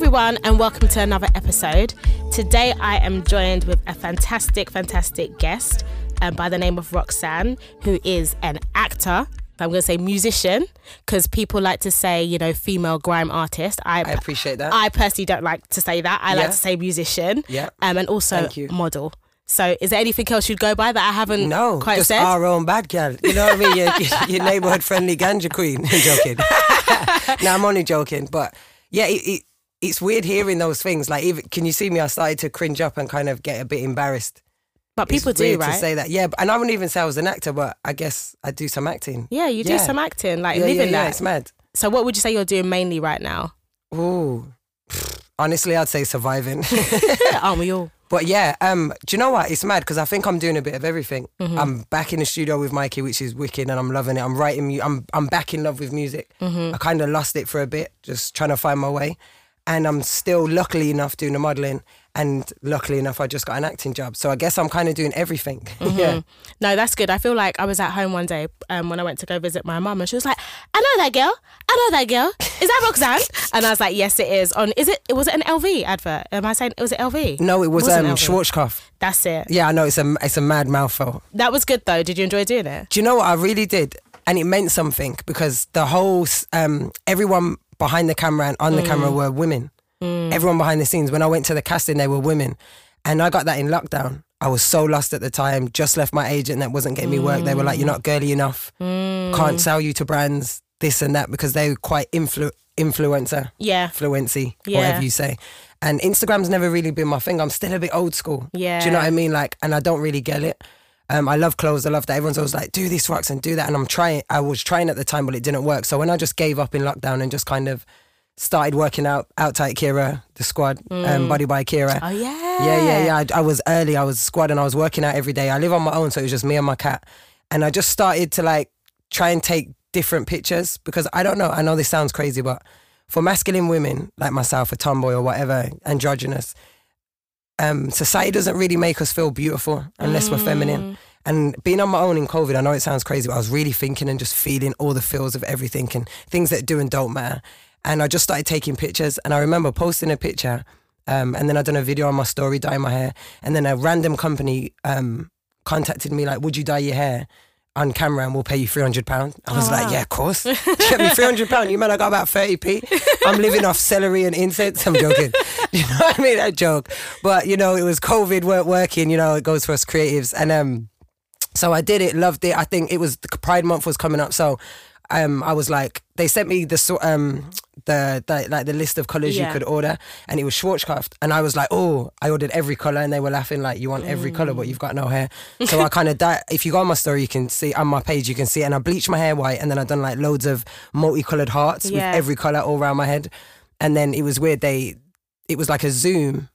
Everyone, and welcome to another episode. Today, I am joined with a fantastic, fantastic guest um, by the name of Roxanne, who is an actor. I'm going to say musician because people like to say, you know, female grime artist. I, I appreciate that. I personally don't like to say that. I like to say musician. Yeah. Um, and also model. So, is there anything else you'd go by that I haven't no, quite just said? our own bad girl. You know what I mean? Your, your neighborhood friendly ganja queen. joking. no, I'm only joking. But yeah, it, it, it's weird hearing those things. Like, even, can you see me? I started to cringe up and kind of get a bit embarrassed. but people it's do, right? to say that. Yeah, and I wouldn't even say I was an actor, but I guess I do some acting. yeah, you do Yeah. some acting, like yeah, living yeah, that. it's mad. So, what would you say you're doing mainly right now? Ooh. Honestly, I'd say surviving. Aren't we all? But yeah, um, do you know what? It's mad because I think I'm doing a bit of everything. Mm-hmm. I'm back in the studio with Mikey, which is wicked, and I'm loving it. I'm writing. I'm I'm back in love with music. Mm-hmm. I kind of lost it for a bit, just trying to find my way, and I'm still luckily enough doing the modelling, and luckily enough, I just got an acting job. So I guess I'm kind of doing everything. Mm-hmm. yeah. No, that's good. I feel like I was at home one day um, when I went to go visit my mum, and she was like, "I know that girl. I know that girl. Is that Roxanne?" and I was like, "Yes, it is." On is it? Was it an LV advert? Am I saying it was it LV? No, it was Wasn't um. Schwarzkopf. That's it. Yeah, I know it's a it's a mad mouthful. That was good though. Did you enjoy doing it? Do you know what I really did? And it meant something because the whole, um, everyone behind the camera and on the Mm. camera were women. Everyone behind the scenes. When I went to the casting, they were women. And I got that in lockdown. I was so lost at the time, just left my agent that wasn't getting me work. They were like, you're not girly enough, Mm. can't sell you to brands, this and that, because they were quite influ- influencer, Yeah. fluency, Yeah. whatever you say. And Instagram's never really been my thing. I'm still a bit old school. Yeah. Do you know what I mean? Like, and I don't really get it. Um, I love clothes. I love that. Everyone's always like, do this, Rox, and do that. And I'm trying. I was trying at the time, but it didn't work. So when I just gave up in lockdown and just kind of started working out outside Kira, the squad, um, Body by Kira. Oh yeah. Yeah, yeah, yeah. I, I was early. I was squad and I was working out every day. I live on my own, so it was just me and my cat. And I just started to like try and take different pictures because I don't know. I know this sounds crazy, but for masculine women like myself, a tomboy or whatever, androgynous, um, society doesn't really make us feel beautiful unless we're feminine. And being on my own in COVID, I know it sounds crazy, but I was really thinking and just feeling all the feels of everything and things that do and don't matter. And I just started taking pictures. And I remember posting a picture, um, and then I done a video on my story, dyeing my hair. And then a random company um, contacted me like, "Would you dye your hair?" On camera and we'll pay you three hundred pounds. I was like, yeah, of course. You Get me three hundred pounds. You man, I got about thirty p. I'm living off celery and incense. I'm joking. You know what I mean? I joke, but you know, it was COVID weren't working. You know, it goes for us creatives, and um, so I did it, loved it. I think it was the Pride Month was coming up, so um, I was like, they sent me the um the, the like the list of colors Yeah. you could order, and it was Schwarzkopf, and I was like, oh, I ordered every color, and they were laughing like, you want every color, but mm. you've got no hair. So I kind of di- if you go on my story, you can see on my page, you can see, it, and I bleached my hair white, and then I done like loads of multicolored hearts Yeah. with every color all around my head, and then it was weird. They it was like a Zoom.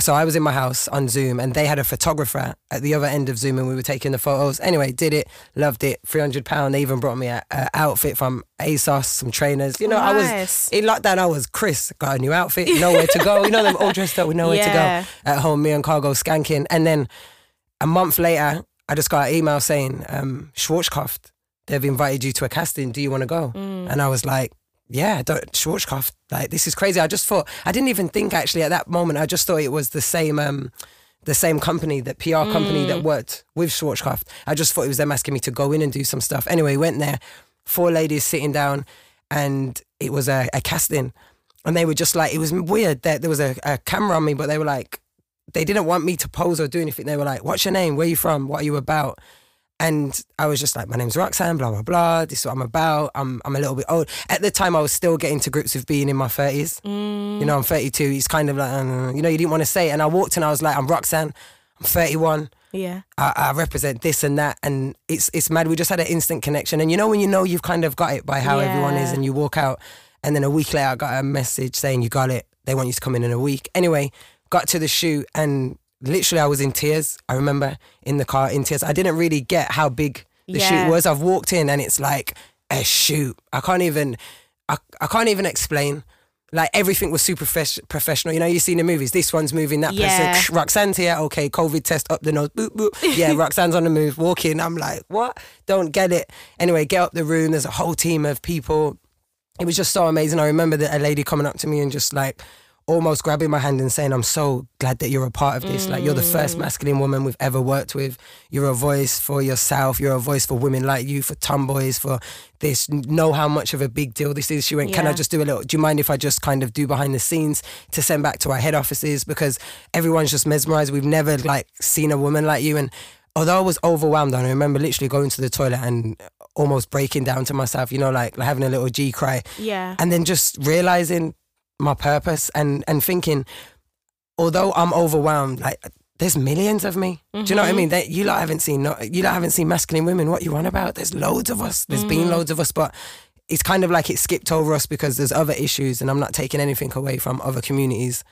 So I was in my house on Zoom and they had a photographer at the other end of Zoom and we were taking the photos. Anyway, did it, loved it. £300. They even brought me a, a outfit from ASOS, some trainers. You know, I was, in lockdown, I was Chris, got a new outfit, nowhere to go. You know, them all dressed up with nowhere Yeah. to go. At home, me and Cargo skanking. And then a month later, I just got an email saying, um, Schwarzkopf, they've invited you to a casting. Do you want to go? And I was like, yeah, don't, Schwarzkopf, like this is crazy. I just thought I didn't even think actually at that moment. I just thought it was the same, um, the same company, that PR company that worked with Schwarzkopf. I just thought it was them asking me to go in and do some stuff. Anyway, went there, four ladies sitting down, and it was a, a casting, and they were just like, it was weird that there was a, a camera on me, but they were like, they didn't want me to pose or do anything. They were like, "What's your name? Where are you from? What are you about?" And I was just like, my name's Roxanne, blah, blah, blah. This is what I'm about. I'm, I'm a little bit old. At the time, I was still getting to grips with being in my 30s. Mm. You know, I'm 32. It's kind of like, you know, you didn't want to say it. And I walked and I was like, I'm Roxanne. I'm 31. Yeah. I, I represent this and that. And it's, it's mad. We just had an instant connection. And you know, when you know you've kind of got it by how everyone is and you walk out. And then a week later, I got a message saying, you got it. They want you to come in in a week. Anyway, got to the shoot and literally I was in tears. I remember in the car in tears. I didn't really get how big the Yeah. shoot was. I've walked in and it's like a shoot. I can't even, I, I can't even explain. Like everything was super professional. You know, you see in the movies, this one's moving, that Yeah. person, Roxanne's here, okay, COVID test up the nose, boop, boop. Yeah, Roxanne's on the move, walking. I'm like, what? Don't get it. Anyway, get up the room. There's a whole team of people. it was just so amazing. I remember that a lady coming up to me and just like almost grabbing my hand and saying, I'm so glad that you're a part of this. Like, you're the mm. first masculine woman we've ever worked with. You're a voice for yourself. You're a voice for women like you, for tomboys, for this. Know how much of a big deal this is. She went, Can I just do a little? Do you mind if I just kind of do behind the scenes to send back to our head offices? Because everyone's just mesmerized. We've never like seen a woman like you. And although I was overwhelmed, I remember literally going to the toilet and almost breaking down to myself, you know, like, like having a little G cry Yeah. and then just realizing my purpose and and thinking although i'm overwhelmed like there's millions of me. Do you know what i mean? That you lot haven't seen no, you lot haven't seen masculine women. What you on about? There's loads of us. There's been loads of us but it's kind of like it skipped over us because there's other issues and i'm not taking anything away from other communities.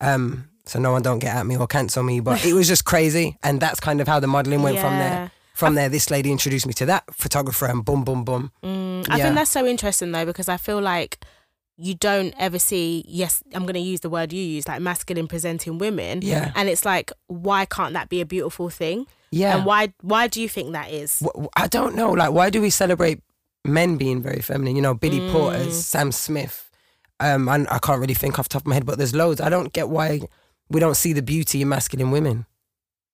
Um so no one don't get at me or cancel me but it was just crazy. And that's kind of how the modeling went from there. From there this lady introduced me to that photographer and boom boom boom. Mm, I Yeah. think that's so interesting though because I feel like you don't ever see yes I'm going to use the word you use like masculine presenting women Yeah. and it's like why can't that be a beautiful thing yeah and why why do you think that is I don't know. Like, why do we celebrate men being very feminine? You know, Billy Mm. Porter's, Sam Smith. Um, and I can't really think off the top of my head, but there's loads. I don't get why we don't see the beauty in masculine women.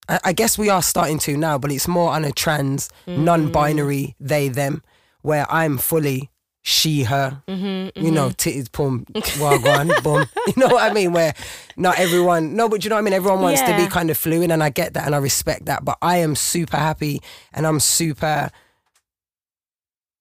I, I guess we are starting to now, but it's more on a trans, Mm. non-binary they them, where I'm fully she her. mm-hmm, You know, titties, pum, wagwan, boom. You know what I mean? Where not everyone, no, but you know what I mean? Everyone wants to be kind of fluid, and I get that and I respect that. But I am super happy and I'm super,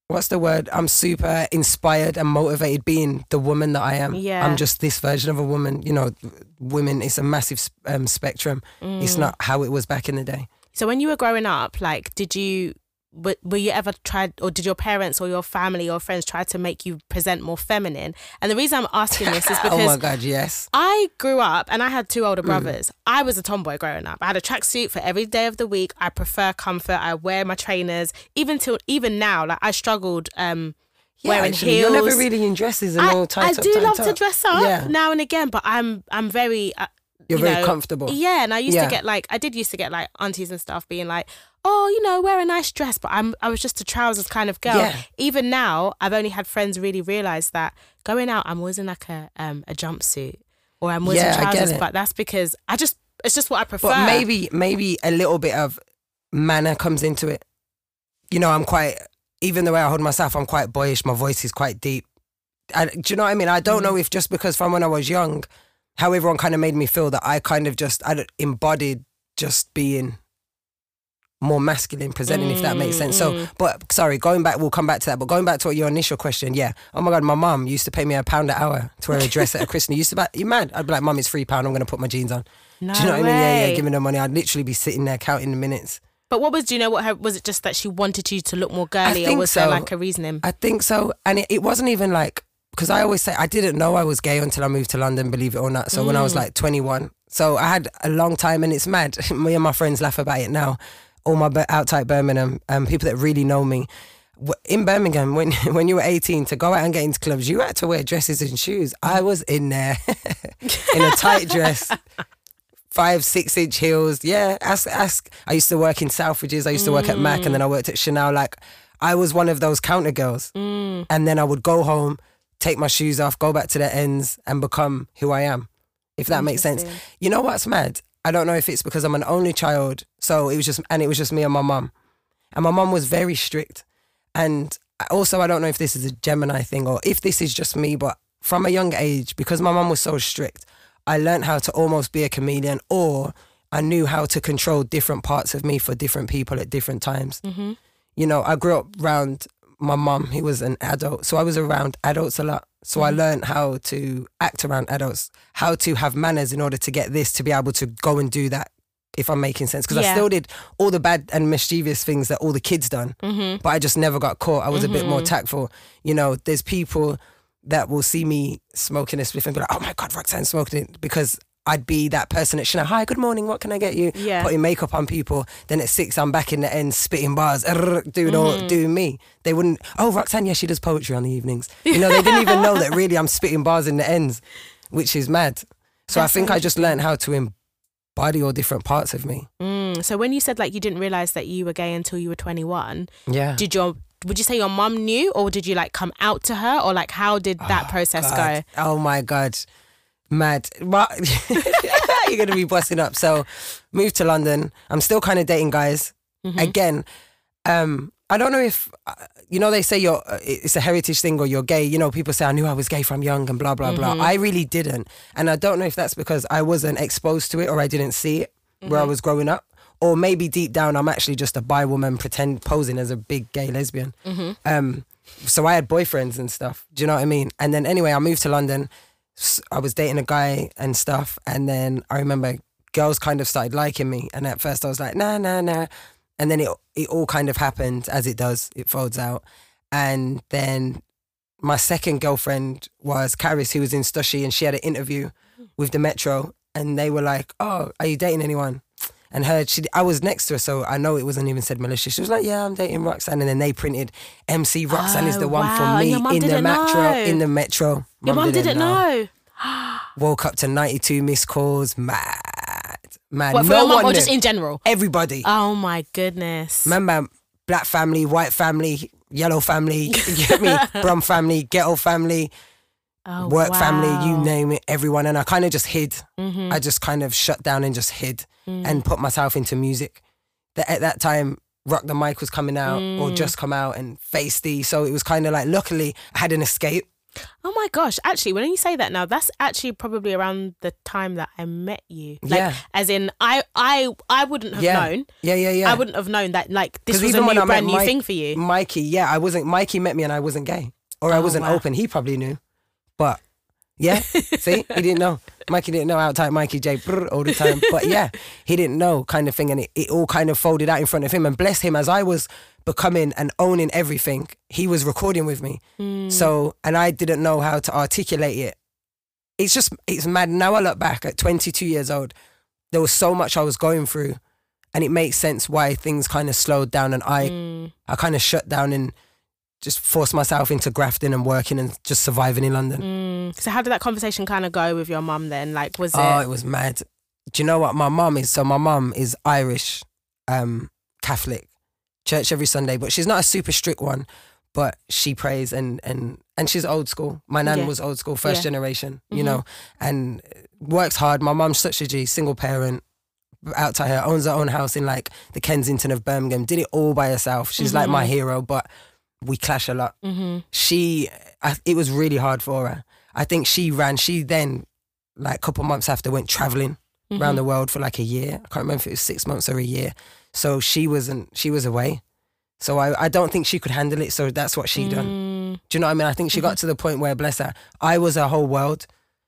what's the word? I'm super inspired and motivated being the woman that I am. Yeah. I'm just this version of a woman. You know, women, it's a massive um, spectrum. Mm. It's not how it was back in the day. so when you were growing up like did you were, were you ever tried or did your parents or your family or friends try to make you present more feminine and the reason I'm asking this is because oh my God, yes. I grew up and I had two Mm. older brothers. I was a tomboy growing up. I had a tracksuit for every day of the week. I prefer comfort. I wear my trainers. Even till even now, like I struggled um Yeah, wearing actually, heels. You're never really in dresses and I, all tight I up, do love to dress up Yeah. now and again, but I'm I'm very uh, You're you very know, comfortable. Yeah, and I used Yeah. to get like I did used to get like aunties and stuff being like, "Oh, you know, wear a nice dress," but I'm I was just a trousers kind of girl. Yeah. Even now, I've only had friends really realize that going out, I'm always in like a um a jumpsuit or I'm always Yeah, in trousers, but that's because I just it's just what I prefer. But maybe maybe a little bit of manner comes into it. You know, I'm quite even the way I hold myself, I'm quite boyish. My voice is quite deep. I, do you know what I mean? I don't Mm. know if just because from when I was young, how everyone kind of made me feel that I kind of just I embodied just being more masculine presenting, if that makes sense. Mm, So, but sorry, going back, we'll come back to that. But going back to what your initial question, yeah. Oh my God, my mum used to pay me a pound an hour to wear a dress at a christening. Used to be, you mad? I'd be like, mum, it's three pound. I'm going to put my jeans on. no Do you know what I mean? Yeah, yeah. way. Give me the money. I'd literally be sitting there counting the minutes. But what was do you know what her was it just that she wanted you to look more girly or was there like a reasoning? I think so. And it, it wasn't even like, because I always say I didn't know I was gay until I moved to London, believe it or not. So when I was Mm. like 21. So I had a long time and it's mad. me and my friends laugh about it now. All my outside Birmingham, um, people that really know me. In Birmingham, when when you were 18, to go out and get into clubs, you had to wear dresses and shoes. I was in there in a tight dress, five, six inch heels. Yeah, ask, ask. I used to work in Selfridges. I used to work at Mac, and then I worked at Chanel. Like, I was one of those counter girls. Mm. And then I would go home, take my shoes off, go back to the ends, and become who I am. If that makes sense. You know what's mad? I don't know if it's because I'm an only child, so it was just, and it was just me and my mum, and my mum was very strict, and also I don't know if this is a Gemini thing or if this is just me, but from a young age, because my mum was so strict, I learned how to almost be a chameleon, or I knew how to control different parts of me for different people at different times. Mm-hmm. You know, I grew up around my mum, who was an adult, so I was around adults a lot. So I learned how to act around adults, how to have manners in order to get this, to be able to go and do that. If I'm making sense, because I still did all the bad and mischievous things that all the kids done, Mm-hmm. but I just never got caught. I was a bit more tactful. You know, there's people that will see me smoking a spliff and be like, "Oh my god, Roxanne smoking it," because I'd be that person at Chanel. Hi, good morning. What can I get you? Yeah. Putting makeup on people. Then at six, I'm back in the end spitting bars, doing Mm-hmm. all doing me. They wouldn't. Oh, Roxanne, yeah, she does poetry on the evenings. You know, they didn't even know that really I'm spitting bars in the ends, which is mad. So That's I think I just learned how to embody all different parts of me. Mm. So when you said like you didn't realize that you were gay until you were 21, Yeah. did your would you say your mum knew, or did you like come out to her, or like how did that process go? Oh my god, mad! You're gonna be busting up. So, moved to London. I'm still kind of dating guys. Mm-hmm. Again, um, I don't know if uh, you know they say you're uh, it's a heritage thing or you're gay. You know, people say I knew I was gay from young and blah blah Mm-hmm. blah. I really didn't, and I don't know if that's because I wasn't exposed to it or I didn't see it where Mm-hmm. I was growing up. Or maybe deep down, I'm actually just a bi woman pretend posing as a big gay lesbian. Mm-hmm. Um, so I had boyfriends and stuff. Do you know what I mean? And then anyway, I moved to London. I was dating a guy and stuff. And then I remember girls kind of started liking me. And at first I was like, nah, nah, nah. And then it it all kind of happened as it does. It folds out. And then my second girlfriend was Karis, who was in Stooshe, and she had an interview with the Metro. And they were like, oh, are you dating anyone? And her, she, I was next to her, so I know it wasn't even said malicious. She was like, "Yeah, I'm dating Roxanne," and then they printed MC Roxanne is Oh, the one wow. for me in the metro. In the metro, Your mum didn't know. Woke up to 92 missed calls. Mad, mad. What for no your mum one or just in general? Everybody. Oh my goodness. Remember, black family, white family, yellow family. You get me? Brum family, ghetto family, Oh, work family. You. Mm-hmm. name it. Everyone, and I kind of just hid. I just kind of shut down and just hid Mm. and put myself into music. That at that time, Rock the Mic was coming out or Mm. just come out, and Feisty. So it was kind of like, luckily, I had an escape. Oh my gosh! Actually, when you say that now, that's actually probably around the time that I met you. Like, Yeah. As in, I, I, I wouldn't have Yeah. known. Yeah, yeah, yeah. I wouldn't have known that. Like this was a new I brand new Mike- thing for you. Mikey, yeah, I wasn't. Mikey met me and I wasn't gay, or I Oh, wasn't wow. open. He probably knew, but yeah, see, he didn't know. Mikey didn't know how to type Mikey J brr, all the time, but yeah, he didn't know, kind of thing, and it, it all kind of folded out in front of him. And bless him, as I was becoming and owning everything, he was recording with me. Mm. So, and I didn't know how to articulate it. It's just, it's mad. Now I look back at 22 years old, there was so much I was going through, and it makes sense why things kind of slowed down, and I, Mm. I kind of shut down and just force myself into grafting and working and just surviving in London. Mm. So how did that conversation kind of go with your mum then? Like, was it? Oh, it was mad. Do you know what my mum is? So my mum is Irish, um, Catholic, church every Sunday, but she's not a super strict one. But she prays and and and she's old school. My nan Yeah. was old school, first Yeah. generation, you Mhm. know, and works hard. My mum's such a G, single parent, out to her, owns her own house in like the Kensington of Birmingham. Did it all by herself. She's like my hero, but we clash a lot. Hmm she I, it was really hard for her. I think she ran she then like a couple months after went traveling Mm-hmm. around the world for like a year. I can't remember if it was six months or a year. So she wasn't she was away. So i, I don't think she could handle it. So that's what she done. Mm. do you know what i mean? I think she got to the point where bless her i was her whole world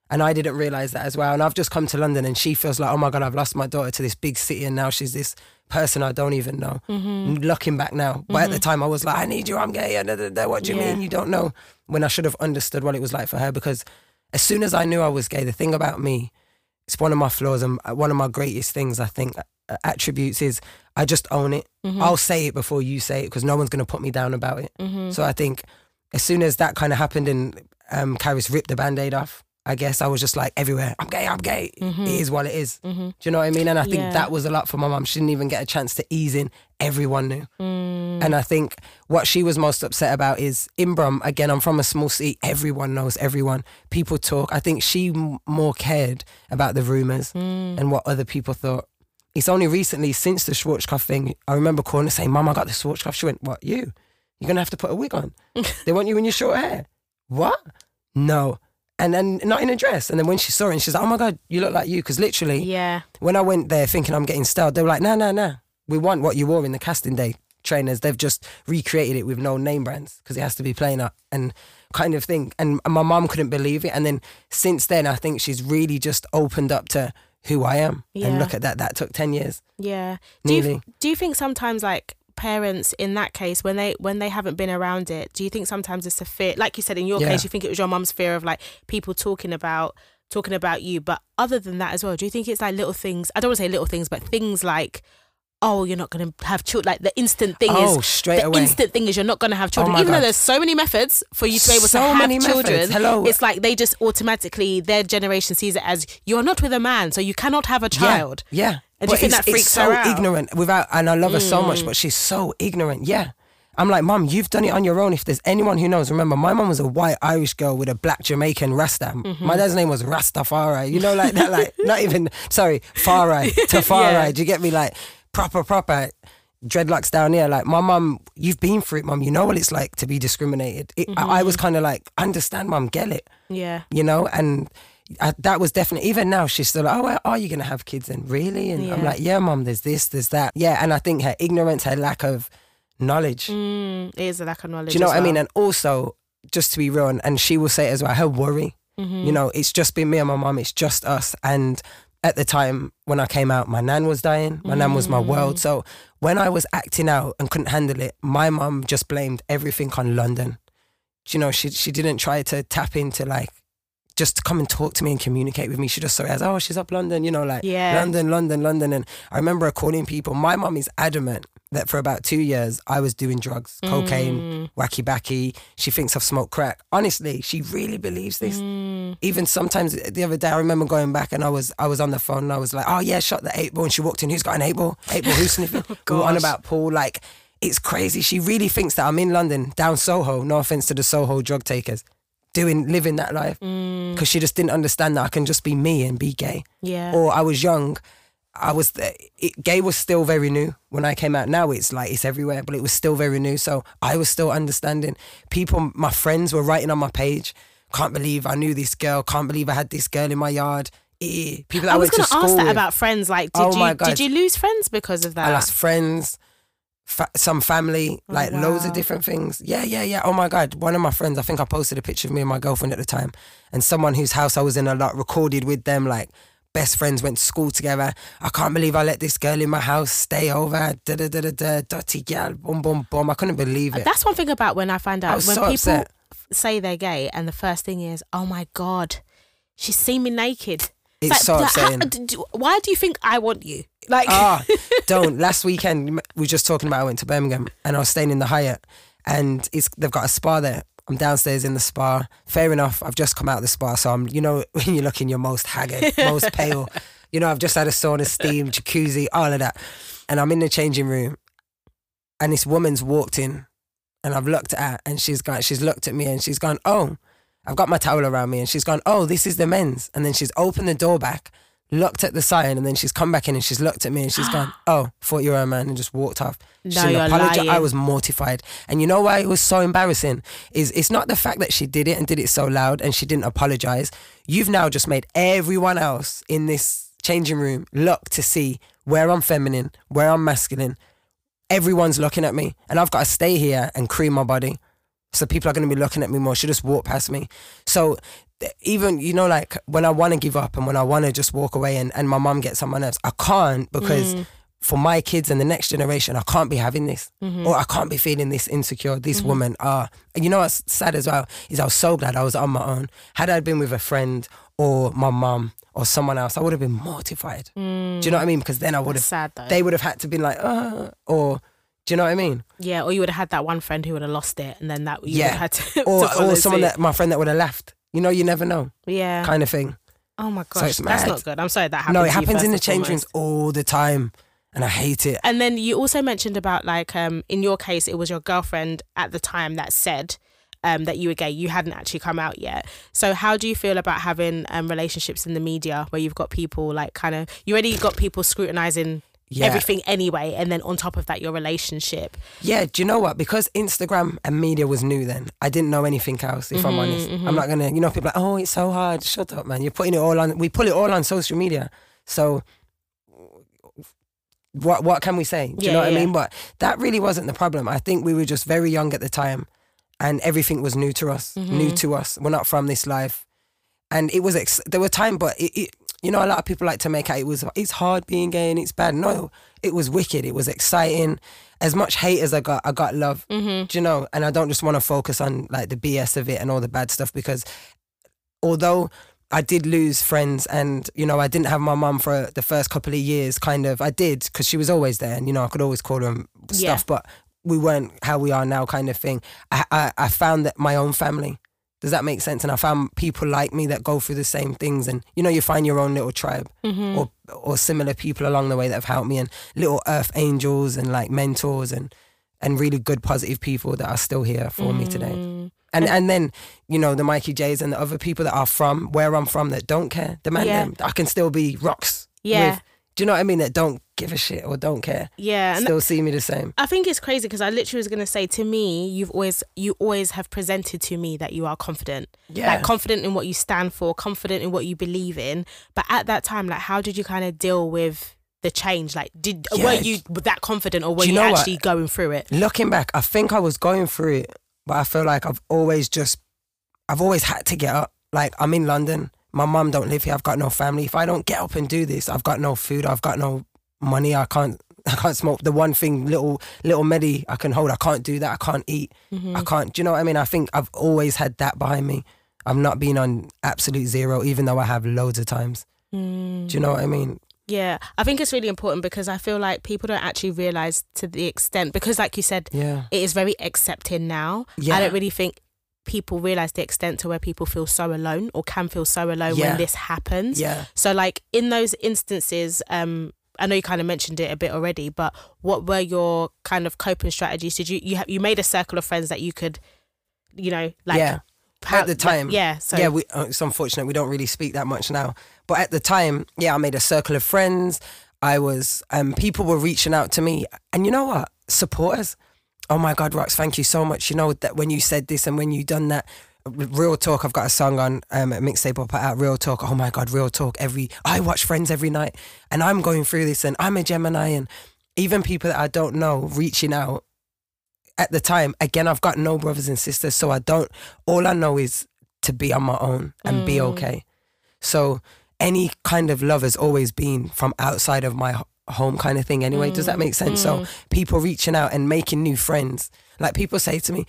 and i didn't realize that as well and i've just come to london and she feels like oh my god i've lost my daughter to this big city and now she's this person i don't even know Mm-hmm. looking back now. But at the time, I was like, I need you, I'm gay. What do you Yeah. mean? You don't know. When I should have understood what it was like for her because as soon as I knew I was gay, the thing about me, it's one of my flaws and one of my greatest things, I think, uh, attributes is I just own it. Mm-hmm. I'll say it before you say it because no one's going to put me down about it. Mm-hmm. So I think as soon as that kind of happened and um, Karis ripped the band aid off, I guess I was just like everywhere. I'm gay. I'm gay. It is what it is. Mm-hmm. Do you know what I mean? And I think Yeah. that was a lot for my mum. She didn't even get a chance to ease in. Everyone knew. Mm. And I think what she was most upset about is in Brum, again, I'm from a small city. Everyone knows everyone. People talk. I think she m- more cared about the rumours Mm. and what other people thought. It's only recently, since the Schwarzkopf thing, I remember calling her saying, Mum, I got the Schwarzkopf. She went, What, you? You're going to have to put a wig on. they want you in your short hair. What? No. And then not in a dress. And then when she saw it, and she's like, Oh my God, you look like you. Because literally, Yeah. when I went there thinking I'm getting styled, they were like, no, no, no. We want what you wore in the casting day trainers. They've just recreated it with no name brands because it has to be plain up and kind of thing. And my mum couldn't believe it. And then since then, I think she's really just opened up to who I am. Yeah. And look at that. That took 10 years. Yeah. Do you, do you think sometimes like parents in that case when they when they haven't been around it, do you think sometimes it's a fear like you said in your Yeah. case you think it was your mum's fear of like people talking about talking about you, but other than that as well, do you think it's like little things I don't want to say little things, but things like Oh, you're not going to have children. Like the instant thing Oh, is, straight the away. instant thing is you're not going to have oh children. my Even though there's so many methods for you to be able So to have children, methods. Hello. it's like they just automatically their generation sees it as you're not with a man, so you cannot have a child. Yeah. yeah. And do you But think it's, that freaks it's her so out? Mm. ignorant without, and I love her so much, but she's so ignorant. Yeah. I'm like, Mum, you've done it on your own. If there's anyone who knows, remember, my mum was a white Irish girl with a black Jamaican Rasta. Mm-hmm. My dad's name was Rastafari. You know, like that, like not even sorry, Farai to Farai. Yeah. Do you get me? Like proper, proper dreadlocks down here. Like my mum, you've been through it, mum. You know what it's like to be discriminated. It, I, I was kind of like, understand, mum, get it Yeah. you know, and I, that was definitely even now she's still like, oh, well, are you gonna have kids then? Really? And I'm like, yeah, mom. There's this, there's that. Yeah, and I think her ignorance, her lack of knowledge. Mm, it is a lack of knowledge. Do you know what I mean? And also, just to be real, and, and she will say it as well, her worry. Mm-hmm. You know, it's just been me and my mom. It's just us. And at the time when I came out, my nan was dying. My nan was my Mm. world. So when I was acting out and couldn't handle it, my mom just blamed everything on London. Do You know, she she didn't try to tap into like just to come and talk to me and communicate with me. She just saw it as, oh, she's up London, you know, like Yeah. London, London, London. And I remember her calling people. My mom is adamant that for about two years I was doing drugs, Mm. cocaine, wacky backy. She thinks I've smoked crack. Honestly, she really believes this. Mm. Even sometimes the other day, I remember going back and I was I was on the phone and I was like, "Oh yeah, shot the eight ball." And she walked in. Who's got an eight ball? Eight ball? Who's sniffing? we were on about Paul. Like it's crazy. She really thinks that I'm in London, down Soho. No offense to the Soho drug takers, doing living that life Mm. because she just didn't understand that I can just be me and be gay. Yeah. Or I was young. I was it, gay was still very new when I came out. Now it's like it's everywhere, but it was still very new. So I was still understanding. People, my friends were writing on my page. Can't believe I knew this girl. Can't believe I had this girl in my yard. Eh, People that I was going to ask that with. about friends. Like, did Oh you did you lose friends because of that? I lost friends, fa- some family, Oh, like loads of different things. Yeah, yeah, yeah. Oh my God. One of my friends, I think I posted a picture of me and my girlfriend at the time, and someone whose house I was in a lot recorded with them, like best friends, went to school together. I can't believe I let this girl in my house stay over. Da da da da da. Dirty girl. Boom, boom, boom. I couldn't believe it. That's one thing about when I find I out was when so people upset. say they're gay, and the first thing is, "Oh my god, she's seen me naked." It's so how- upsetting. d- d- why do you think I want you? Like, Ah, don't. Last weekend, we were just talking about I went to Birmingham and I was staying in the Hyatt and it's they've got a spa there. I'm downstairs in the spa. Fair enough. I've just come out of the spa, so I'm, you know, when you're looking your most haggard, most pale. You know, I've just had a sauna, steam, jacuzzi, all of that. And I'm in the changing room and this woman's walked in and I've looked at her and she's gone, she's looked at me and she's gone, oh, I've got my towel around me and she's gone, oh, this is the men's. And then she's opened the door back, looked at the sign and then she's come back in and she's looked at me and she's gone, oh, thought you were a man and just walked off. No, you're lying. I was mortified. And you know why it was so embarrassing? Is it's not the fact that she did it and did it so loud and she didn't apologize. You've now just made everyone else in this changing room look to see where I'm feminine, where I'm masculine. Everyone's looking at me and I've got to stay here and cream my body. So people are going to be looking at me more. She just walk past me. So even, you know, like when I want to give up and when I want to just walk away and, and my mom gets on my nerves, I can't because Mm. for my kids and the next generation, I can't be having this Mm-hmm. or I can't be feeling this insecure. This woman, ah, and you know what's sad as well is I was so glad I was on my own. Had I been with a friend or my mom or someone else, I would have been mortified. Do you know what I mean? Because then I would have, sad though. they would have had to be like, uh, or do you know what I mean? yeah, or you would have had that one friend who would have lost it, and then that you Yeah. would have had to, Or to or someone suit. that my friend that would have left. You know, you never know, yeah. kind of thing. oh my So gosh, it's that's not good. I'm sorry that happened. no, it happens in the change rooms all the time, and I hate it. And then you also mentioned about like um in your case it was your girlfriend at the time that said um that you were gay. You hadn't actually come out yet. So how do you feel about having um relationships in the media where you've got people like kind of you already got people scrutinizing Yeah. everything anyway and then on top of that your relationship. Yeah, do you know what? Because Instagram and media was new then, I didn't know anything else, if I'm honest. I'm not gonna, you know, people are like, oh, it's so hard. Shut up, man. You're putting it all on, we put it all on social media. So, what what can we say? Do you know what yeah. I mean? But that really wasn't the problem. I think we were just very young at the time and everything was new to us, Mm-hmm. new to us. We're not from this life. And it was, ex- there were times, but it, it, you know, a lot of people like to make out it was, it's hard being gay and it's bad. No, it was wicked. It was exciting. As much hate as I got, I got love. Mm-hmm. Do you know? And I don't just want to focus on like the BS of it and all the bad stuff because although I did lose friends and, you know, I didn't have my mum for the first couple of years, kind of, I did because she was always there and, you know, I could always call her and Yeah. stuff, but we weren't how we are now, kind of thing. I, I, I found that my own family, does that make sense? And I found people like me that go through the same things and, you know, you find your own little tribe Mm-hmm. or, or similar people along the way that have helped me and little earth angels and like mentors and and really good, positive people that are still here for me today. Mm. And and then you know the Mikey J's and the other people that are from where I'm from that don't care. The man, Yeah. them, I can still be rocks. Yeah. with. Do you know what I mean? That don't give a shit or don't care. Yeah, Still see me the same. I think it's crazy because I literally was gonna say to me, you've always you always have presented to me that you are confident, Yeah. like confident in what you stand for, confident in what you believe in. But at that time, like, how did you kind of deal with the change? Like, did Yeah. were you that confident or were Do you, you know what? actually going through it? Looking back, I think I was going through it, but I feel like I've always just, I've always had to get up. Like I'm in London. My mum don't live here. I've got no family. If I don't get up and do this, I've got no food. I've got no money. I can't. I can't smoke. The one thing, little little medi I can hold. I can't do that. I can't eat. Mm-hmm. I can't. Do you know what I mean? I think I've always had that behind me. I've not been on absolute zero, even though I have loads of times. Mm. Do you know what I mean? Yeah, I think it's really important because I feel like people don't actually realize to the extent because, like you said, Yeah. it is very accepting now. Yeah. I don't really think people realize the extent to where people feel so alone or can feel so alone Yeah. when this happens. Yeah. So, like in those instances, um, I know you kind of mentioned it a bit already, but what were your kind of coping strategies? Did you you ha- you made a circle of friends that you could, you know, like yeah. how- at the time. yeah. So yeah, we, uh, it's unfortunate we don't really speak that much now. But at the time, yeah, I made a circle of friends. I was, um, people were reaching out to me, and you know what? Supporters. Oh my God, Rox, thank you so much. You know that when you said this and when you done that, real talk. I've got a song on um, a mixtape I put out. Real talk. Oh my God, real talk. Every I watch Friends every night, and I'm going through this, and I'm a Gemini, and even people that I don't know reaching out at the time, again, I've got no brothers and sisters, so I don't. All I know is to be on my own and be Mm. okay. So any kind of love has always been from outside of my home, kind of thing. Anyway, does that mm, make sense? So mm. people reaching out and making new friends. Like people say to me,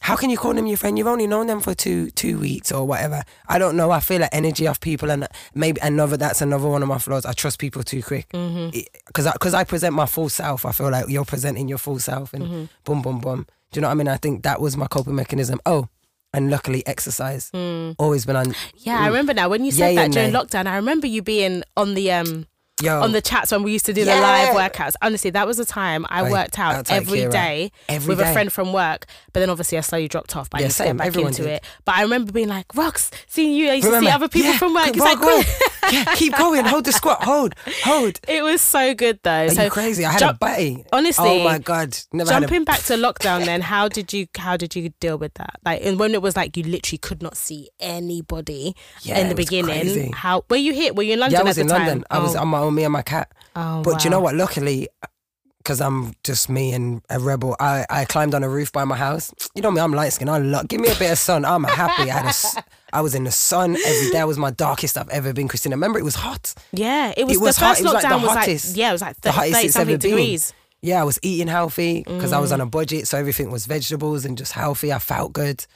"How can you call them your friend? You've only known them for two two weeks or whatever." I don't know. I feel like energy off people, and maybe another. That's another one of my flaws. I trust people too quick mm-hmm. because I, cause I present my full self. I feel like you're presenting your full self, and mm-hmm. boom, boom, boom. Do you know what I mean? I think that was my coping mechanism. Oh, and luckily exercise. Mm. Always been on. yeah, I remember now when you said Yay that and during nay. lockdown. I remember you being on the um Yo, on the chats when we used to do the live workouts. Honestly, that was a time I Oi, worked out every day Every with a friend from work. But then obviously I slowly dropped off. But I Yeah, to same. back Everyone into did. it. But I remember being like, Rox, seeing you, I used to see other people Yeah, from work. It's like, yeah, keep going. Hold the squat. Hold, hold. it was so good though. Are so you crazy? I had jump- a batty. honestly, Oh my god, never had a jumping back to lockdown then how did you how did you deal with that like and when it was like you literally could not see anybody Yeah, in the beginning crazy. how were you here were you in london Yeah, I was at in time London. I was oh. on my own, me and my cat. oh, But do you know what? Luckily, because I'm just me and a rebel, I, I climbed on a roof by my house. You know me, I'm light skinned. I love, give me a bit of sun. I'm happy. I had a I was in the sun every day. It was my darkest I've ever been, Christina. Remember, it was hot. yeah it was, It was the hot. first It was like the was hottest- like yeah it was like the hottest 30 it's ever been. degrees Yeah, I was eating healthy because I was Mm. on a budget, so everything was vegetables and just healthy. I felt good.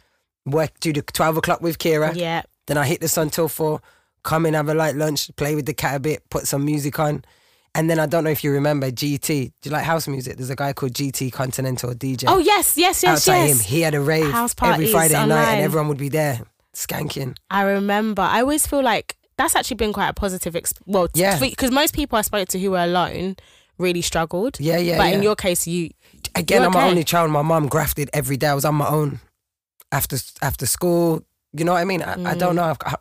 Worked, do the twelve o'clock with Kira. yeah Then I hit the sun till four. Come in, have a light lunch, play with the cat a bit, put some music on. And then I don't know if you remember GT. Do you like house music? There's a guy called GT Continental DJ. oh yes yes yes Outside yes him, he had a rave House every Friday night, and everyone would be there skanking. I remember. I always feel like that's actually been quite a positive. Exp- well, Yeah. because most people I spoke to who were alone really struggled. Yeah, yeah, But yeah. in your case, you Again, I'm my only child. My mum grafted every day. I was on my own after after school. You know what I mean? I, I Mm. don't know. I've, I,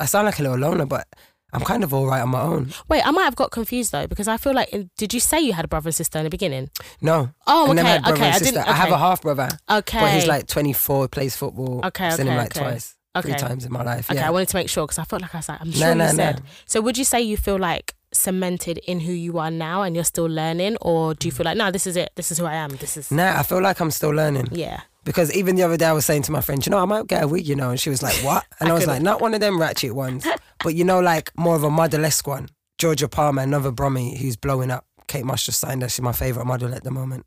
I sound like a little loner, but I'm kind of all right on my own. wait. I might have got confused though because I feel like uh, did you say you had a brother and sister in the beginning? No, Oh, I okay, never had brother okay. and I sister. didn't. I have a half brother, Okay. but he's like 24, plays football. Okay, I've okay, seen him okay, like okay. twice, okay. three times in my life. Okay, yeah. I wanted to make sure because I felt like I was like, I'm No, sure no, you no. said. So would you say you feel like cemented in who you are now and you're still learning, or do you feel like no, this is it, this is who I am, this is Nah, I feel like I'm still learning. yeah, Because even the other day I was saying to my friend, you know, I might get a wig, you know, and she was like, what? And I, was couldn't. like, not one of them ratchet ones, but you know, like more of a model-esque one. Georgia Palmer, another Brummy who's blowing up. Kate Moss just signed her. She's my favourite model at the moment.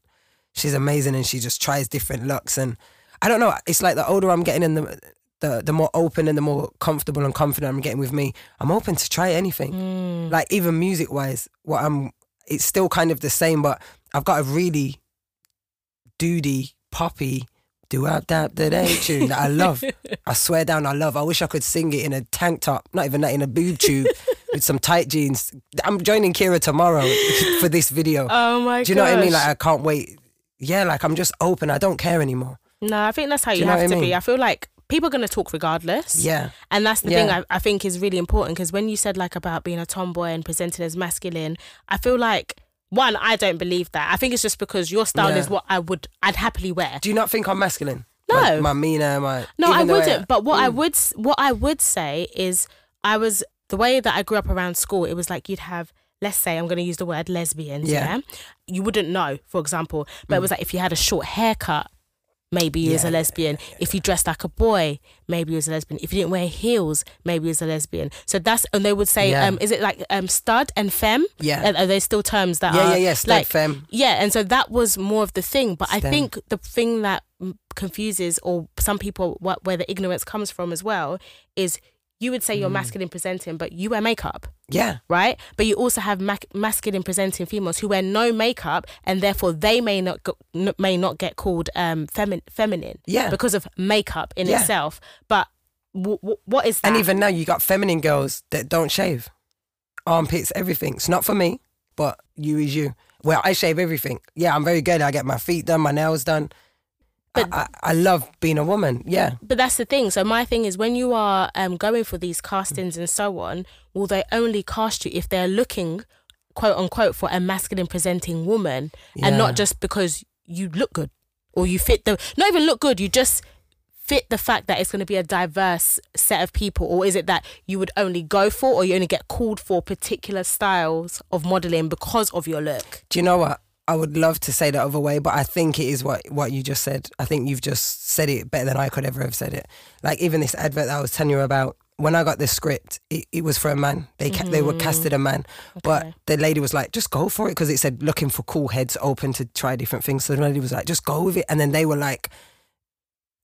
She's amazing and she just tries different looks. And I don't know, it's like the older I'm getting and the, the, the more open and the more comfortable and confident I'm getting with me, I'm open to try anything. Mm. Like even music-wise, what I'm, it's still kind of the same, but I've got a really doody poppy, do up that that tune that I love. I swear down, I love. I wish I could sing it in a tank top, not even that, in a boob tube with some tight jeans. I'm joining Kira tomorrow for this video. Oh my God. Do you know what I mean? Like I can't wait. yeah, like I'm just open. I don't care anymore. No, I think that's how you, you know have I to be. I feel like people are going to talk regardless. Yeah. And that's the thing I, I think is really important because when you said like about being a tomboy and presenting as masculine, I feel like one, I don't believe that. I think it's just because your style Yeah. is what I would, I'd happily wear. Do you not think I'm masculine? No. My, my Mina, my No, I even the way wouldn't. But what I Mm. would, what I would say is, I was the way that I grew up around school. It was like you'd have, let's say, I'm going to use the word lesbians. Yeah. Yeah. You wouldn't know, for example, but it was like if you had a short haircut. Maybe you was a. Yeah, yeah, lesbian. If you dressed like a boy, maybe you was a lesbian. If you didn't wear heels, maybe you was a lesbian. So that's and they would say, Yeah. um, is it like um, stud and femme? Yeah. Are, are they still terms that Yeah, are yeah, yeah. Stud like femme. yeah, and so that was more of the thing. But I think the thing that confuses, or some people, what where the ignorance comes from as well, is you would say you're Mm. masculine presenting, but you wear makeup, Yeah. right? But you also have mac- masculine presenting females who wear no makeup, and therefore they may not go, n- may not get called um, femi- feminine Yeah. because of makeup in Yeah. itself. But w- w- what is that? And even now, you got feminine girls that don't shave, armpits, everything. It's not for me, but you is you. Well, I shave everything. Yeah, I'm very good. I get my feet done, my nails done. But- I, I, love being a woman. Yeah, But that's the thing. So my thing is, when you are um, going for these castings and so on, will they only cast you if they're looking, quote unquote, for a masculine presenting woman, and not just because you look good or you fit the not even look good, you just fit the fact that it's going to be a diverse set of people, or is it that you would only go for, or you only get called for particular styles of modeling because of your look? Do you know what? I would love to say the other way, but I think it is what what you just said. I think you've just said it better than I could ever have said it. Like even this advert that I was telling you about. When I got the script, it, it was for a man. They ca- they were casted a man, mm-hmm. but the lady was like, "Just go for it," because it said looking for cool heads open to try different things. So the lady was like, "Just go with it," and then they were like,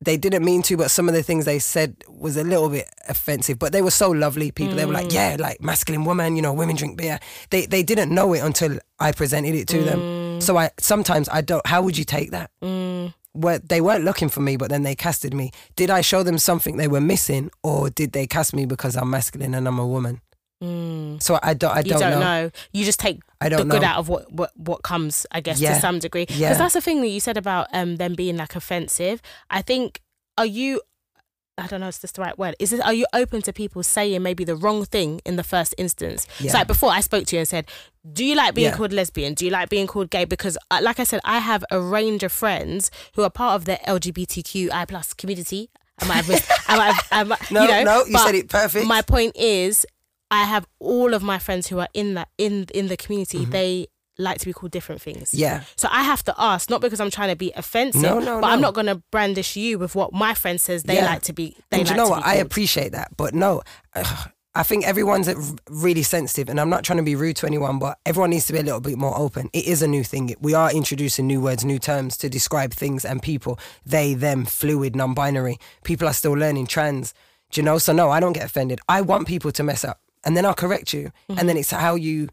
they didn't mean to, but some of the things they said was a little bit offensive. But they were so lovely people. They were like, mm. "Yeah, like masculine woman, you know, women drink beer." They they didn't know it until I presented it to them. So I sometimes I don't. How would you take that? Mm, Where they weren't looking for me, but then they casted me. Did I show them something they were missing, or did they cast me because I'm masculine and I'm a woman? mm. So I don't. I don't, don't know. know. You just take I the don't good know. out of what, what what comes, I guess, to some degree. Because Yeah. that's the thing that you said about um them being like offensive. I think are you I don't know if this the right word. Is it are you open to people saying maybe the wrong thing in the first instance? Yeah. So like before I spoke to you and said, Do you like being Yeah. called lesbian? Do you like being called gay? Because uh, like I said, I have a range of friends who are part of the LGBTQI plus community. I might have missed, I might have, I might, No, you know, no, you said it perfect. my point is i have all of my friends who are in that in in the community they like to be called different things Mm-hmm. yeah. so i have to ask not because i'm trying to be offensive No, no, but i'm not going to brandish you with what my friend says they Yeah. like to be they and like you know what? I appreciate that, but no, I think everyone's really sensitive, and I'm not trying to be rude to anyone, but everyone needs to be a little bit more open. It is a new thing. We are introducing new words, new terms to describe things and people. They, them, fluid, non-binary. People are still learning trans. Do you know? So no, I don't get offended. I want people to mess up, and then I'll correct you, and then it's how you.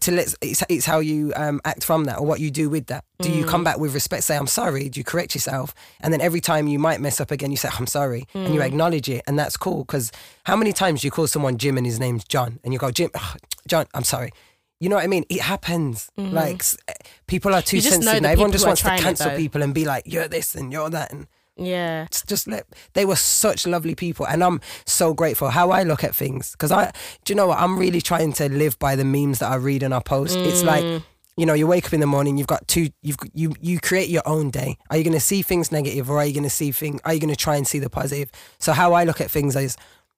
To let, it's, it's how you um, act from that or what you do with that. Do you come back with respect, say, I'm sorry? Do you correct yourself? And then every time you might mess up again, you say, I'm sorry. And you acknowledge it. And that's cool. Because how many times do you call someone Jim and his name's John? And you go, Jim, ugh, John, I'm sorry. You know what I mean? It happens. Like eh, people are too You just know sensitive. Everyone just wants to cancel people and be like, you're this and you're that. And yeah. It's just let they were such lovely people and i'm so grateful how i look at things because i do you know what? I'm really trying to live by the memes that i read and i post. It's Mm. like you know you wake up in the morning you've got two you've you you create your own day. Are you going to see things negative or are you going to see things are you going to try and see the positive? So how i look at things is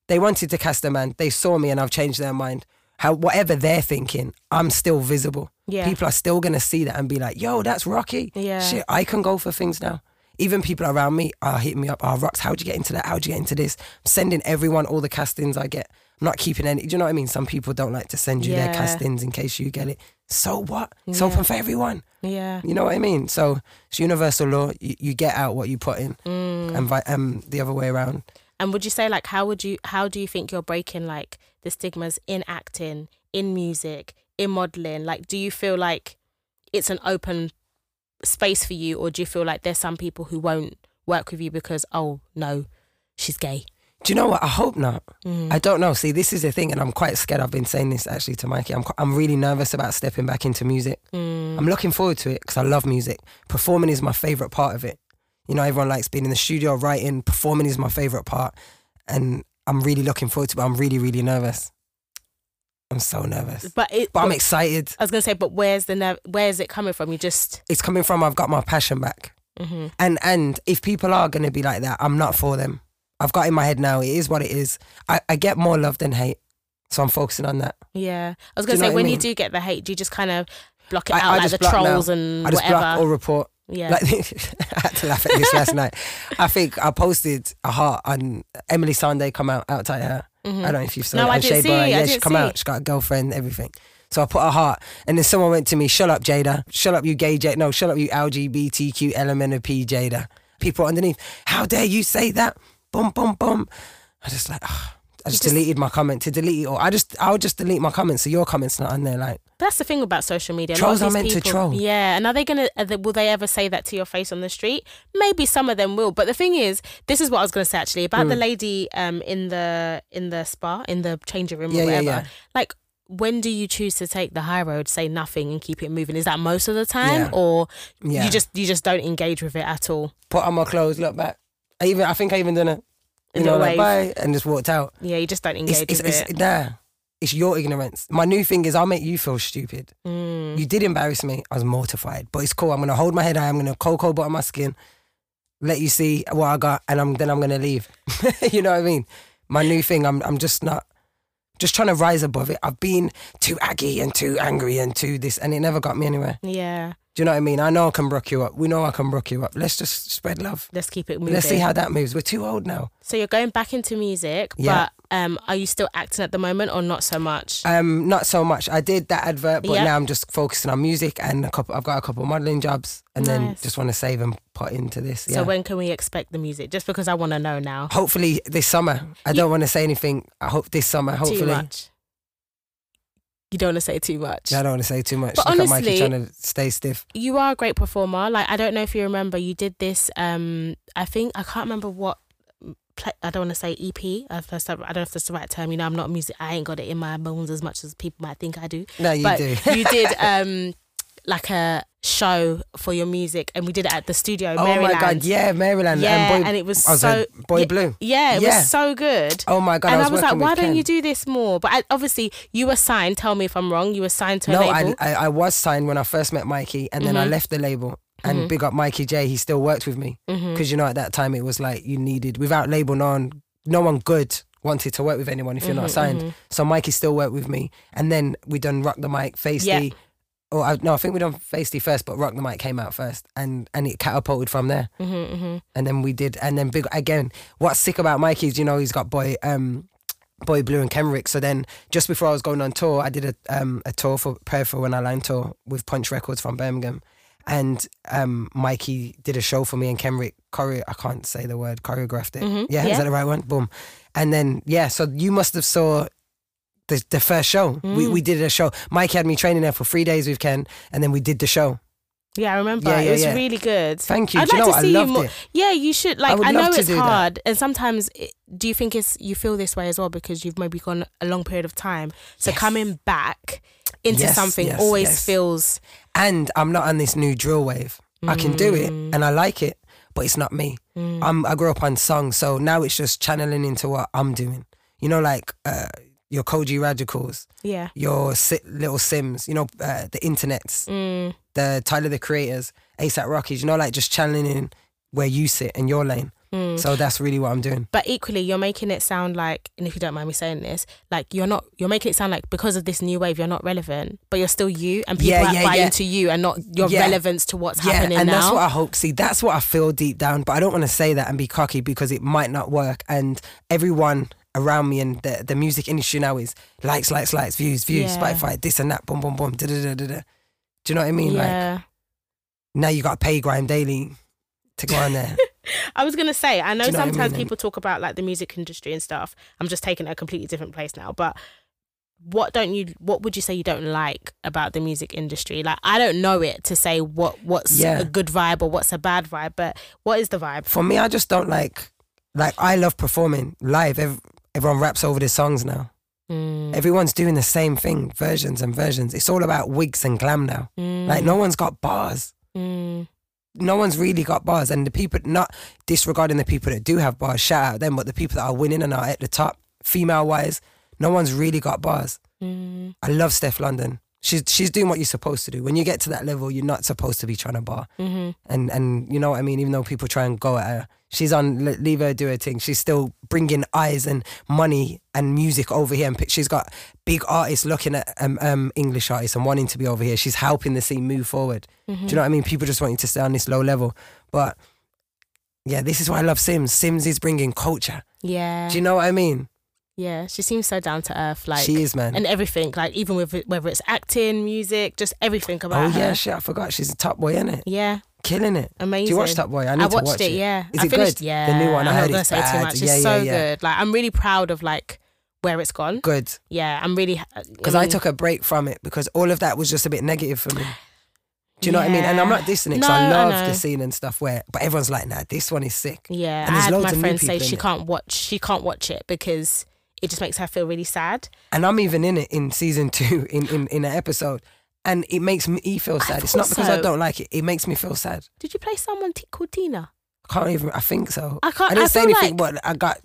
they wanted to cast a man they saw me and i've changed their mind. How whatever they're thinking i'm still visible. Yeah. people are still going to see that and be like yo that's rocky. Yeah. shit i can go for things now even people around me are hitting me up. Oh, Rox, how'd you get into that? How'd you get into this? I'm sending everyone all the castings I get. I'm not keeping any. Do you know what I mean? Some people don't like to send you their castings in case you get it. So what? It's Yeah. open for everyone. yeah You know what I mean? So it's universal law. You, you get out what you put in, Mm. and vi- um, the other way around. and would you say like how would you how do you think you're breaking like the stigmas in acting in music in modeling like do you feel like it's an open space for you or do you feel like there's some people who won't work with you because oh no she's gay Do you know what? I hope not. Mm. I don't know. See, this is the thing, and I'm quite scared. I've been saying this actually to Mikey. I'm, I'm really nervous about stepping back into music. Mm. I'm looking forward to it because I love music. Performing is my favorite part of it. You know, everyone likes being in the studio, writing. Performing is my favorite part, and I'm really looking forward to it. But I'm really, really nervous. I'm so nervous, But it. but I'm excited. I was gonna say, but where's the nerve? Where's it coming from? You just. It's coming from I've got my passion back, hmm and and if people are gonna be like that, I'm not for them. I've got in my head now. It is what it is. I, I get more love than hate, so I'm focusing on that. Yeah, I was gonna know say what I when you do get the hate, do you just kind of block it I- out I like the block now. trolls and I just whatever? block or report. yeah. Like I had to laugh at this last night. I think I posted a heart on Emeli Sandé come out out tight Mhm. I don't know if you've seen No, it. I didn't Shade see Bar. I Yeah, she didn't come see out. it. She got a girlfriend, everything. So I put a heart, and then someone went to me, "Shut up, Jada. Shut up, you gay Jada. No, shut up, you LGBTQ element of P Jada." People underneath, how dare you say that? Boom, boom, boom. I just like, ugh. I just, just- deleted my comment to delete it all. I just, I'll just delete my comments, so your comments not on there. Like, That's the thing about social media. Trolls are these meant to people- troll. Yeah, and are they gonna? Are they, will they ever say that to your face on the street? Maybe some of them will. But the thing is, this is what I was gonna say actually about the Mm. lady um in the in the spa in the changing room Yeah, or whatever. yeah. Like. When do you choose to take the high road, say nothing, and keep it moving? Is that most of the time, Yeah. or yeah, you just you just don't engage with it at all? put on my clothes, look back. I even, I think I even done it. You know, like, bye, and just walked out. Yeah, you just don't It's, engage it's, with it's, it. nah, it's your ignorance. My new thing is I'll make you feel stupid. Mm. You did embarrass me. I was mortified, but it's cool. I'm gonna hold my head high. I'm gonna cocoa butter my skin, let you see what I got, and I'm then I'm gonna leave. you know what I mean? My new thing. I'm I'm just not just trying to rise above it. I've been too aggy and too angry and too this, and it never got me anywhere. Yeah, Do you know what I mean? I know I can brook you up. We know I can brook you up. Let's just spread love. let's keep it moving. Let's see how that moves. We're too old now. So you're going back into music, Yeah. but um, are you still acting at the moment or not so much? Um, not so much. I did that advert, but Yeah. now I'm just focusing on music and a couple. I've got a couple of modelling jobs, and then just want to save and put into this. Yeah. So when can we expect the music? Just because I want to know now. hopefully this summer. I You- don't want to say anything. I hope this summer. Too Hopefully, much. You don't want to say too much. I don't want to say too much. But Look at Mikey honestly- trying to stay stiff. You are a great performer. Like I don't know if you remember, you did this. Um, I think I can't remember what. Play, I don't want to say EP. I I don't know if that's the right term. You know, I'm not music. I ain't got it in my bones as much as people might think I do. No, you but do. you did um like a show for your music, and we did it at the studio, oh Maryland. my god, yeah, Maryland. Yeah, and boy, and it was I was so a boy yeah, blue. Yeah, it Yeah. was so good. Oh my god, and I I was, was like, why don't Ken. you do this more? But I, obviously, you were signed. Tell me if I'm wrong. You were signed to a No. I, I I was signed when I first met Mikey, and then I Mhm. left the label. And Mhm. big up Mikey J. He still worked with me because you know at that time it was like you needed without label, no one, no one good wanted to work with anyone if you're not Mhm, signed. mhm. So Mikey still worked with me, and then we done Rock the Mic, Face Yeah. Or I, no, I think we done Face first, but Rock the Mic came out first, and and it catapulted from there. Mhm, mhm. And then we did, and then big again. What's sick about Mikey is you know he's got boy um boy blue and Kenrick. So then just before I was going on tour, I did a um a tour for Prayer for When I Line tour with Punch Records from Birmingham. And um, Mikey did a show for me and Kenrick choreo. I can't say the word choreographed it. Mhm, Yeah, yeah. is that the right one? Boom. And then yeah, so you must have saw the the first show. We Mm. we did a show. Mikey had me training there for three days with Ken, and then we did the show. Yeah, I remember. Yeah, yeah, it was yeah. really good. Thank you. I'd Do you like know to? See you more. it. Yeah, you should. Like, would I, know it's do that. hard, and sometimes, it, do you think it's you feel this way as well because you've maybe gone a long period of time? So Yes. coming back into Yes, something yes, always feels. And I'm not on this new drill wave. I can do it, Mm. and I like it, but it's not me. Mm. I'm, I grew up on songs, so now it's just channeling into what I'm doing. You know, like uh, your Kojey Radicals, yeah. your si- Little Simz, you know, uh, the internets, Mm. the Tyler the Creators, ASAP Rockies, you know, like just channeling in where you sit in your lane. Mm. So that's really what I'm doing. But equally, you're making it sound like, and if you don't mind me saying this, like you're not, you're making it sound like because of this new wave, you're not relevant, but you're still you, and people Yeah, are yeah, buy yeah. into you and not your relevance to what's Yeah, happening and now. that's what I hope. See, that's what I feel deep down, but I don't want to say that and be cocky because it might not work. And everyone around me and the, the music industry now is likes, likes, likes, views, views. Spotify, this and that, boom, boom, boom, da da da da da. Do you know what I mean? Like now you got to pay Grime Daily to go on there. I was gonna say, I know, you know what I sometimes mean? people talk about like the music industry and stuff. I'm just taking it a completely different place now, but what don't you? What would you say you don't like about the music industry? Like, I don't know it to say what what's Yeah. a good vibe or what's a bad vibe, but what is the vibe? For me, I just don't like Like I love performing live. Ev- everyone raps over their songs now. Mm. Everyone's doing the same thing, versions and versions. It's all about wigs and glam now. Like no one's got bars. Mm. No one's really got bars, and the people not disregarding the people that do have bars. Shout out them, but the people that are winning and are at the top, female wise, no one's really got bars. Mm. I love Stefflon Don. She's she's doing what you're supposed to do. When you get to that level, you're not supposed to be trying to bar. Mhm. And and you know what I mean. Even though people try and go at her, she's on le- leave her do her thing. She's still bringing eyes and money and music over here. And she's got big artists looking at um, um English artists and wanting to be over here. She's helping the scene move forward. Do you know what I mean? People just want you to stay on this low level, but. Yeah, this is why I love Simz. Simz is bringing culture. Yeah. Do you know what I mean? yeah. She seems so down to earth. Like she is, man. and everything. Like even with whether it's acting, music, just everything about oh her. yeah, shit, I forgot. She's a top boy, isn't it? Yeah. Killing it. Amazing. Do you watch that Boy? I need I to watched watch it, Yeah. Is I it finished, good? Yeah. The new one I I'm heard not gonna it's say too much. It's Yeah, yeah, so yeah. good. Like I'm really proud of like where it's gone. Good. Yeah. I'm really Because I took a break from it because all of that was just a bit negative for me. Do you know what I mean? And I'm not dissing it 'cause No, I I love know. the scene and stuff where, but everyone's like, nah, this one is sick. Yeah, And I there's had loads my friend say she it. can't watch. She can't watch it because it just makes her feel really sad. And I'm even in it in season two in, in, in an episode. And it makes me feel sad. It's not because I don't like it. It makes me feel sad. Did you play someone t- called Tina? I can't even, I think so. I can't- I didn't I say anything, like- but I got,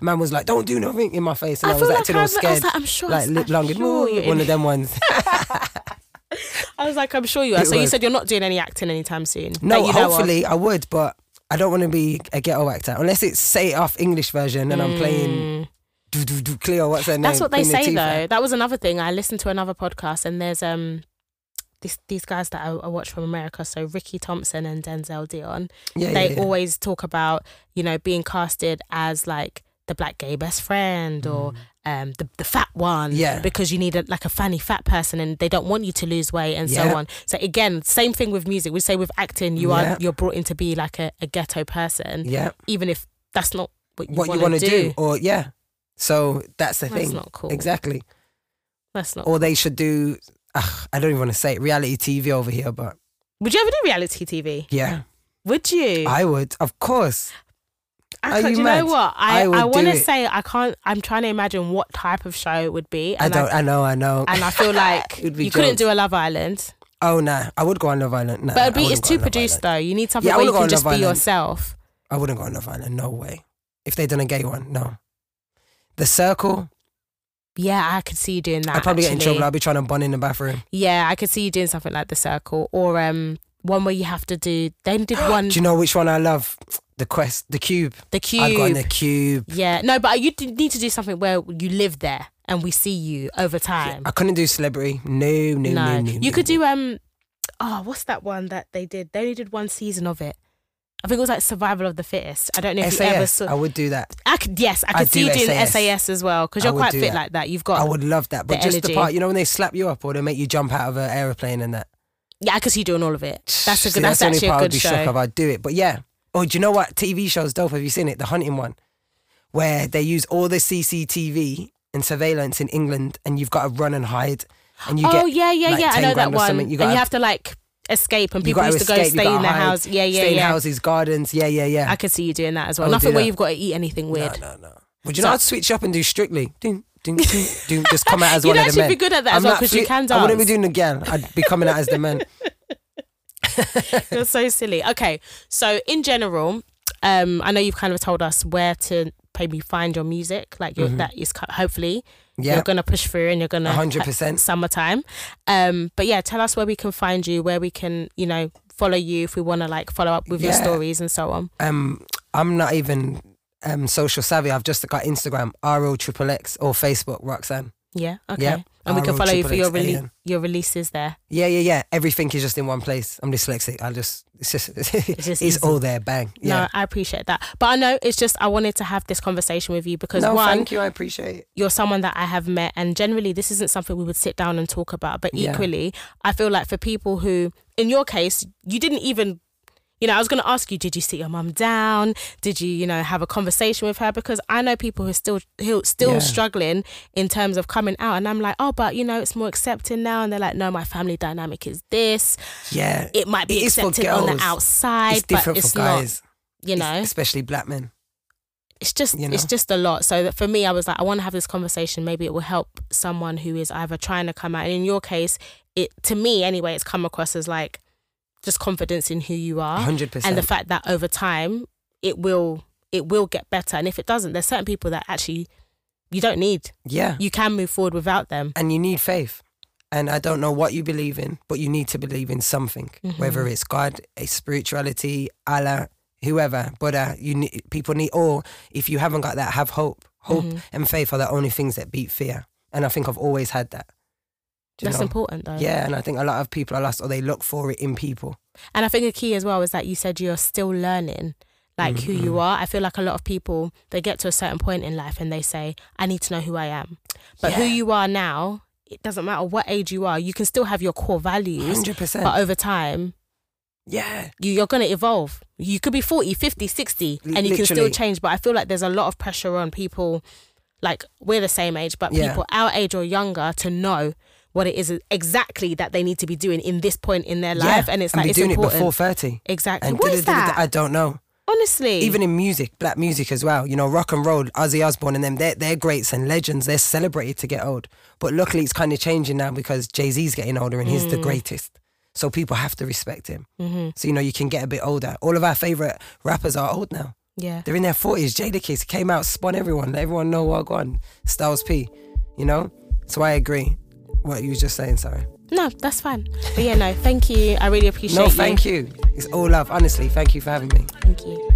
man was like, don't do nothing in my face. And I, I was feel acting like all I'm, I scared. was like, I'm sure. like lip long and sure one of them ones. I was like, I'm sure you are. It So you said you're not doing any acting anytime soon. No, hopefully I would, but I don't want to be a ghetto actor unless it's say it off English version and I'm playing do, do, do, Cleo. What's her name? Mm. That's what they Queen say though. That was another thing. I listened to another podcast and there's um this, these guys that I, I watch from America, so Ricky Thompson and Denzel Dion, Yeah, they yeah, yeah. always talk about, you know, being casted as like the black gay best friend or um the, the fat one. Mm. Yeah. Because you need a, like a funny fat person and they don't want you to lose weight and so on. So again, same thing with music. We say with acting, you Yeah. are you're brought in to be like a, a ghetto person, yeah, even if that's not what you what you want to to do. or yeah. So that's the That's thing. not cool. Exactly. That's not Or they should do. Ugh, I don't even want to say it. Reality TV over here, but Would you ever do reality TV? yeah, Would you? I would. Of course. I can't- you do you mad? know what? I, I would I, want to it. say I can't. I'm trying to imagine what type of show it would be. I And don't. I, know. I know. and I feel like It would be you couldn't jokes. do a Love Island, oh nah, I would go on Love Island. Nah, but it'd I be, wouldn't it's go too Love produced Island. though. You need something Yeah, I where you wouldn't can on just be Island. yourself. I wouldn't go on Love Island. No way. If they'd done a gay one, no. The Circle. Yeah, I could see you doing that. I'd probably get in trouble. I'd be trying to bun in the bathroom. Yeah, I could see you doing something like The Circle or um one where you have to do. They did one Do you know which one I love? The Quest, the Cube. the cube. I'd go on the Cube. yeah, no, but you need to do something where you live there and we see you over time. I couldn't do Celebrity. No, no, no, no, no. you no, could do um. Oh, what's that one that they did? They only did one season of it. I think it was like Survival of the Fittest. I don't know if you ever SAS. saw. I would do that. I could yes, I could I'd see you do doing SAS. SAS as well because you're quite fit that. like that. You've got I would love that. But the just energy. the part, you know, when they slap you up or they make you jump out of an aeroplane and that. yeah, I could see you doing all of it. That's a See, good. That's, the only actually part a I'd good be shocked show. if I'd do it. But yeah. Oh, do you know what TV show's dope? Have you seen it? The Hunting one, where they use all the CCTV and surveillance in England, and you've got to run and hide, and you oh get yeah, yeah, like, yeah. I know that one. You and you have to like escape, and people used to go escape, you stay in their hide, house. Yeah, yeah, stay in yeah. houses, gardens. Yeah, yeah, yeah. I could see you doing that as well. Nothing where that. you've got to eat anything weird. No, no, no. Would you So- not switch up and do strictly? Ding, ding, ding, ding, just come out as You'd one of the men. actually men. be good at that as I'm well because you can I wouldn't be doing girl. I'd be coming out as the man. You're so silly. Okay, so in general, um, I know you've kind of told us where to maybe find your music. Like your, that is hopefully Mm-hmm. Yeah, you're gonna push through and you're gonna 100%. summertime. Um, but yeah, tell us where we can find you, where we can you know follow you if we want to like follow up with your stories and so on. um, I'm not even um social savvy. I've just got Instagram, RO Triple X, or Facebook, Roxanne. Yeah. Okay. Yeah, And we can follow you for your rele- your releases there. Yeah, yeah, yeah. Everything is just in one place. I'm dyslexic. I just it's just it's, just easy. all there. Bang. No, Yeah. I appreciate that. But I know it's just I wanted to have this conversation with you because No, one, thank you. I appreciate it. you're someone that I have met, and generally, this isn't something we would sit down and talk about. But Yeah. equally, I feel like for people who, in your case, you didn't even, you know, I was going to ask you, did you sit your mum down? Did you, you know, have a conversation with her? Because I know people who are still who still Yeah. struggling in terms of coming out, and I'm like, oh, but you know, it's more accepting now, and they're like, no, my family dynamic is this. Yeah. It might be It accepted on the outside, it's different but it's for not. You know, especially black men. it's just You know? it's just a lot. So that for me, I was like, I want to have this conversation. Maybe it will help someone who is either trying to come out. And in your case, it to me anyway, it's come across as like just confidence in who you are, hundred percent. and the fact that over time it will it will get better. And if it doesn't, there's certain people that actually you don't need. yeah, You can move forward without them. and you need faith. And I don't know what you believe in, but you need to believe in something, Mm-hmm. whether it's God, a spirituality, Allah, whoever. Buddha. You need people need, or if you haven't got that, have hope. Hope Mm-hmm. and faith are the only things that beat fear. And I think I've always had that. Do That's know? important though. Yeah, and I think a lot of people are lost, or they look for it in people. And I think a key as well is that you said you're still learning like who Mm-hmm. you are. I feel like a lot of people they get to a certain point in life and they say, I need to know who I am. But who you are now, it doesn't matter what age you are, you can still have your core values. Hundred percent. But over time, Yeah, you, you're going to evolve. You could be 40, 50, 60, and you can still change. But I feel like there's a lot of pressure on people, like we're the same age, but Yeah. people our age or younger to know what it is exactly that they need to be doing in this point in their life. yeah. And it's and like, it's doing important. it before thirty. exactly. And what is da-da-da-da-da, I don't know. Honestly. Even in music, black music as well. You know, rock and roll, Ozzy Osbourne and them, they're, they're greats and legends. They're celebrated to get old. But luckily, it's kind of changing now because Jay Z's getting older and he's the Mm. greatest. So people have to respect him. hmm So, you know, you can get a bit older. All of our favorite rappers are old now. Yeah. They're in their 40s. Jadakiss came out, spun everyone. Let everyone know what gone. Styles P, you know? So I agree. What you was just saying, sorry. No, that's fine. But yeah, no, thank you. I really appreciate No, you. thank you. It's all love. Honestly, thank you for having me. Thank you.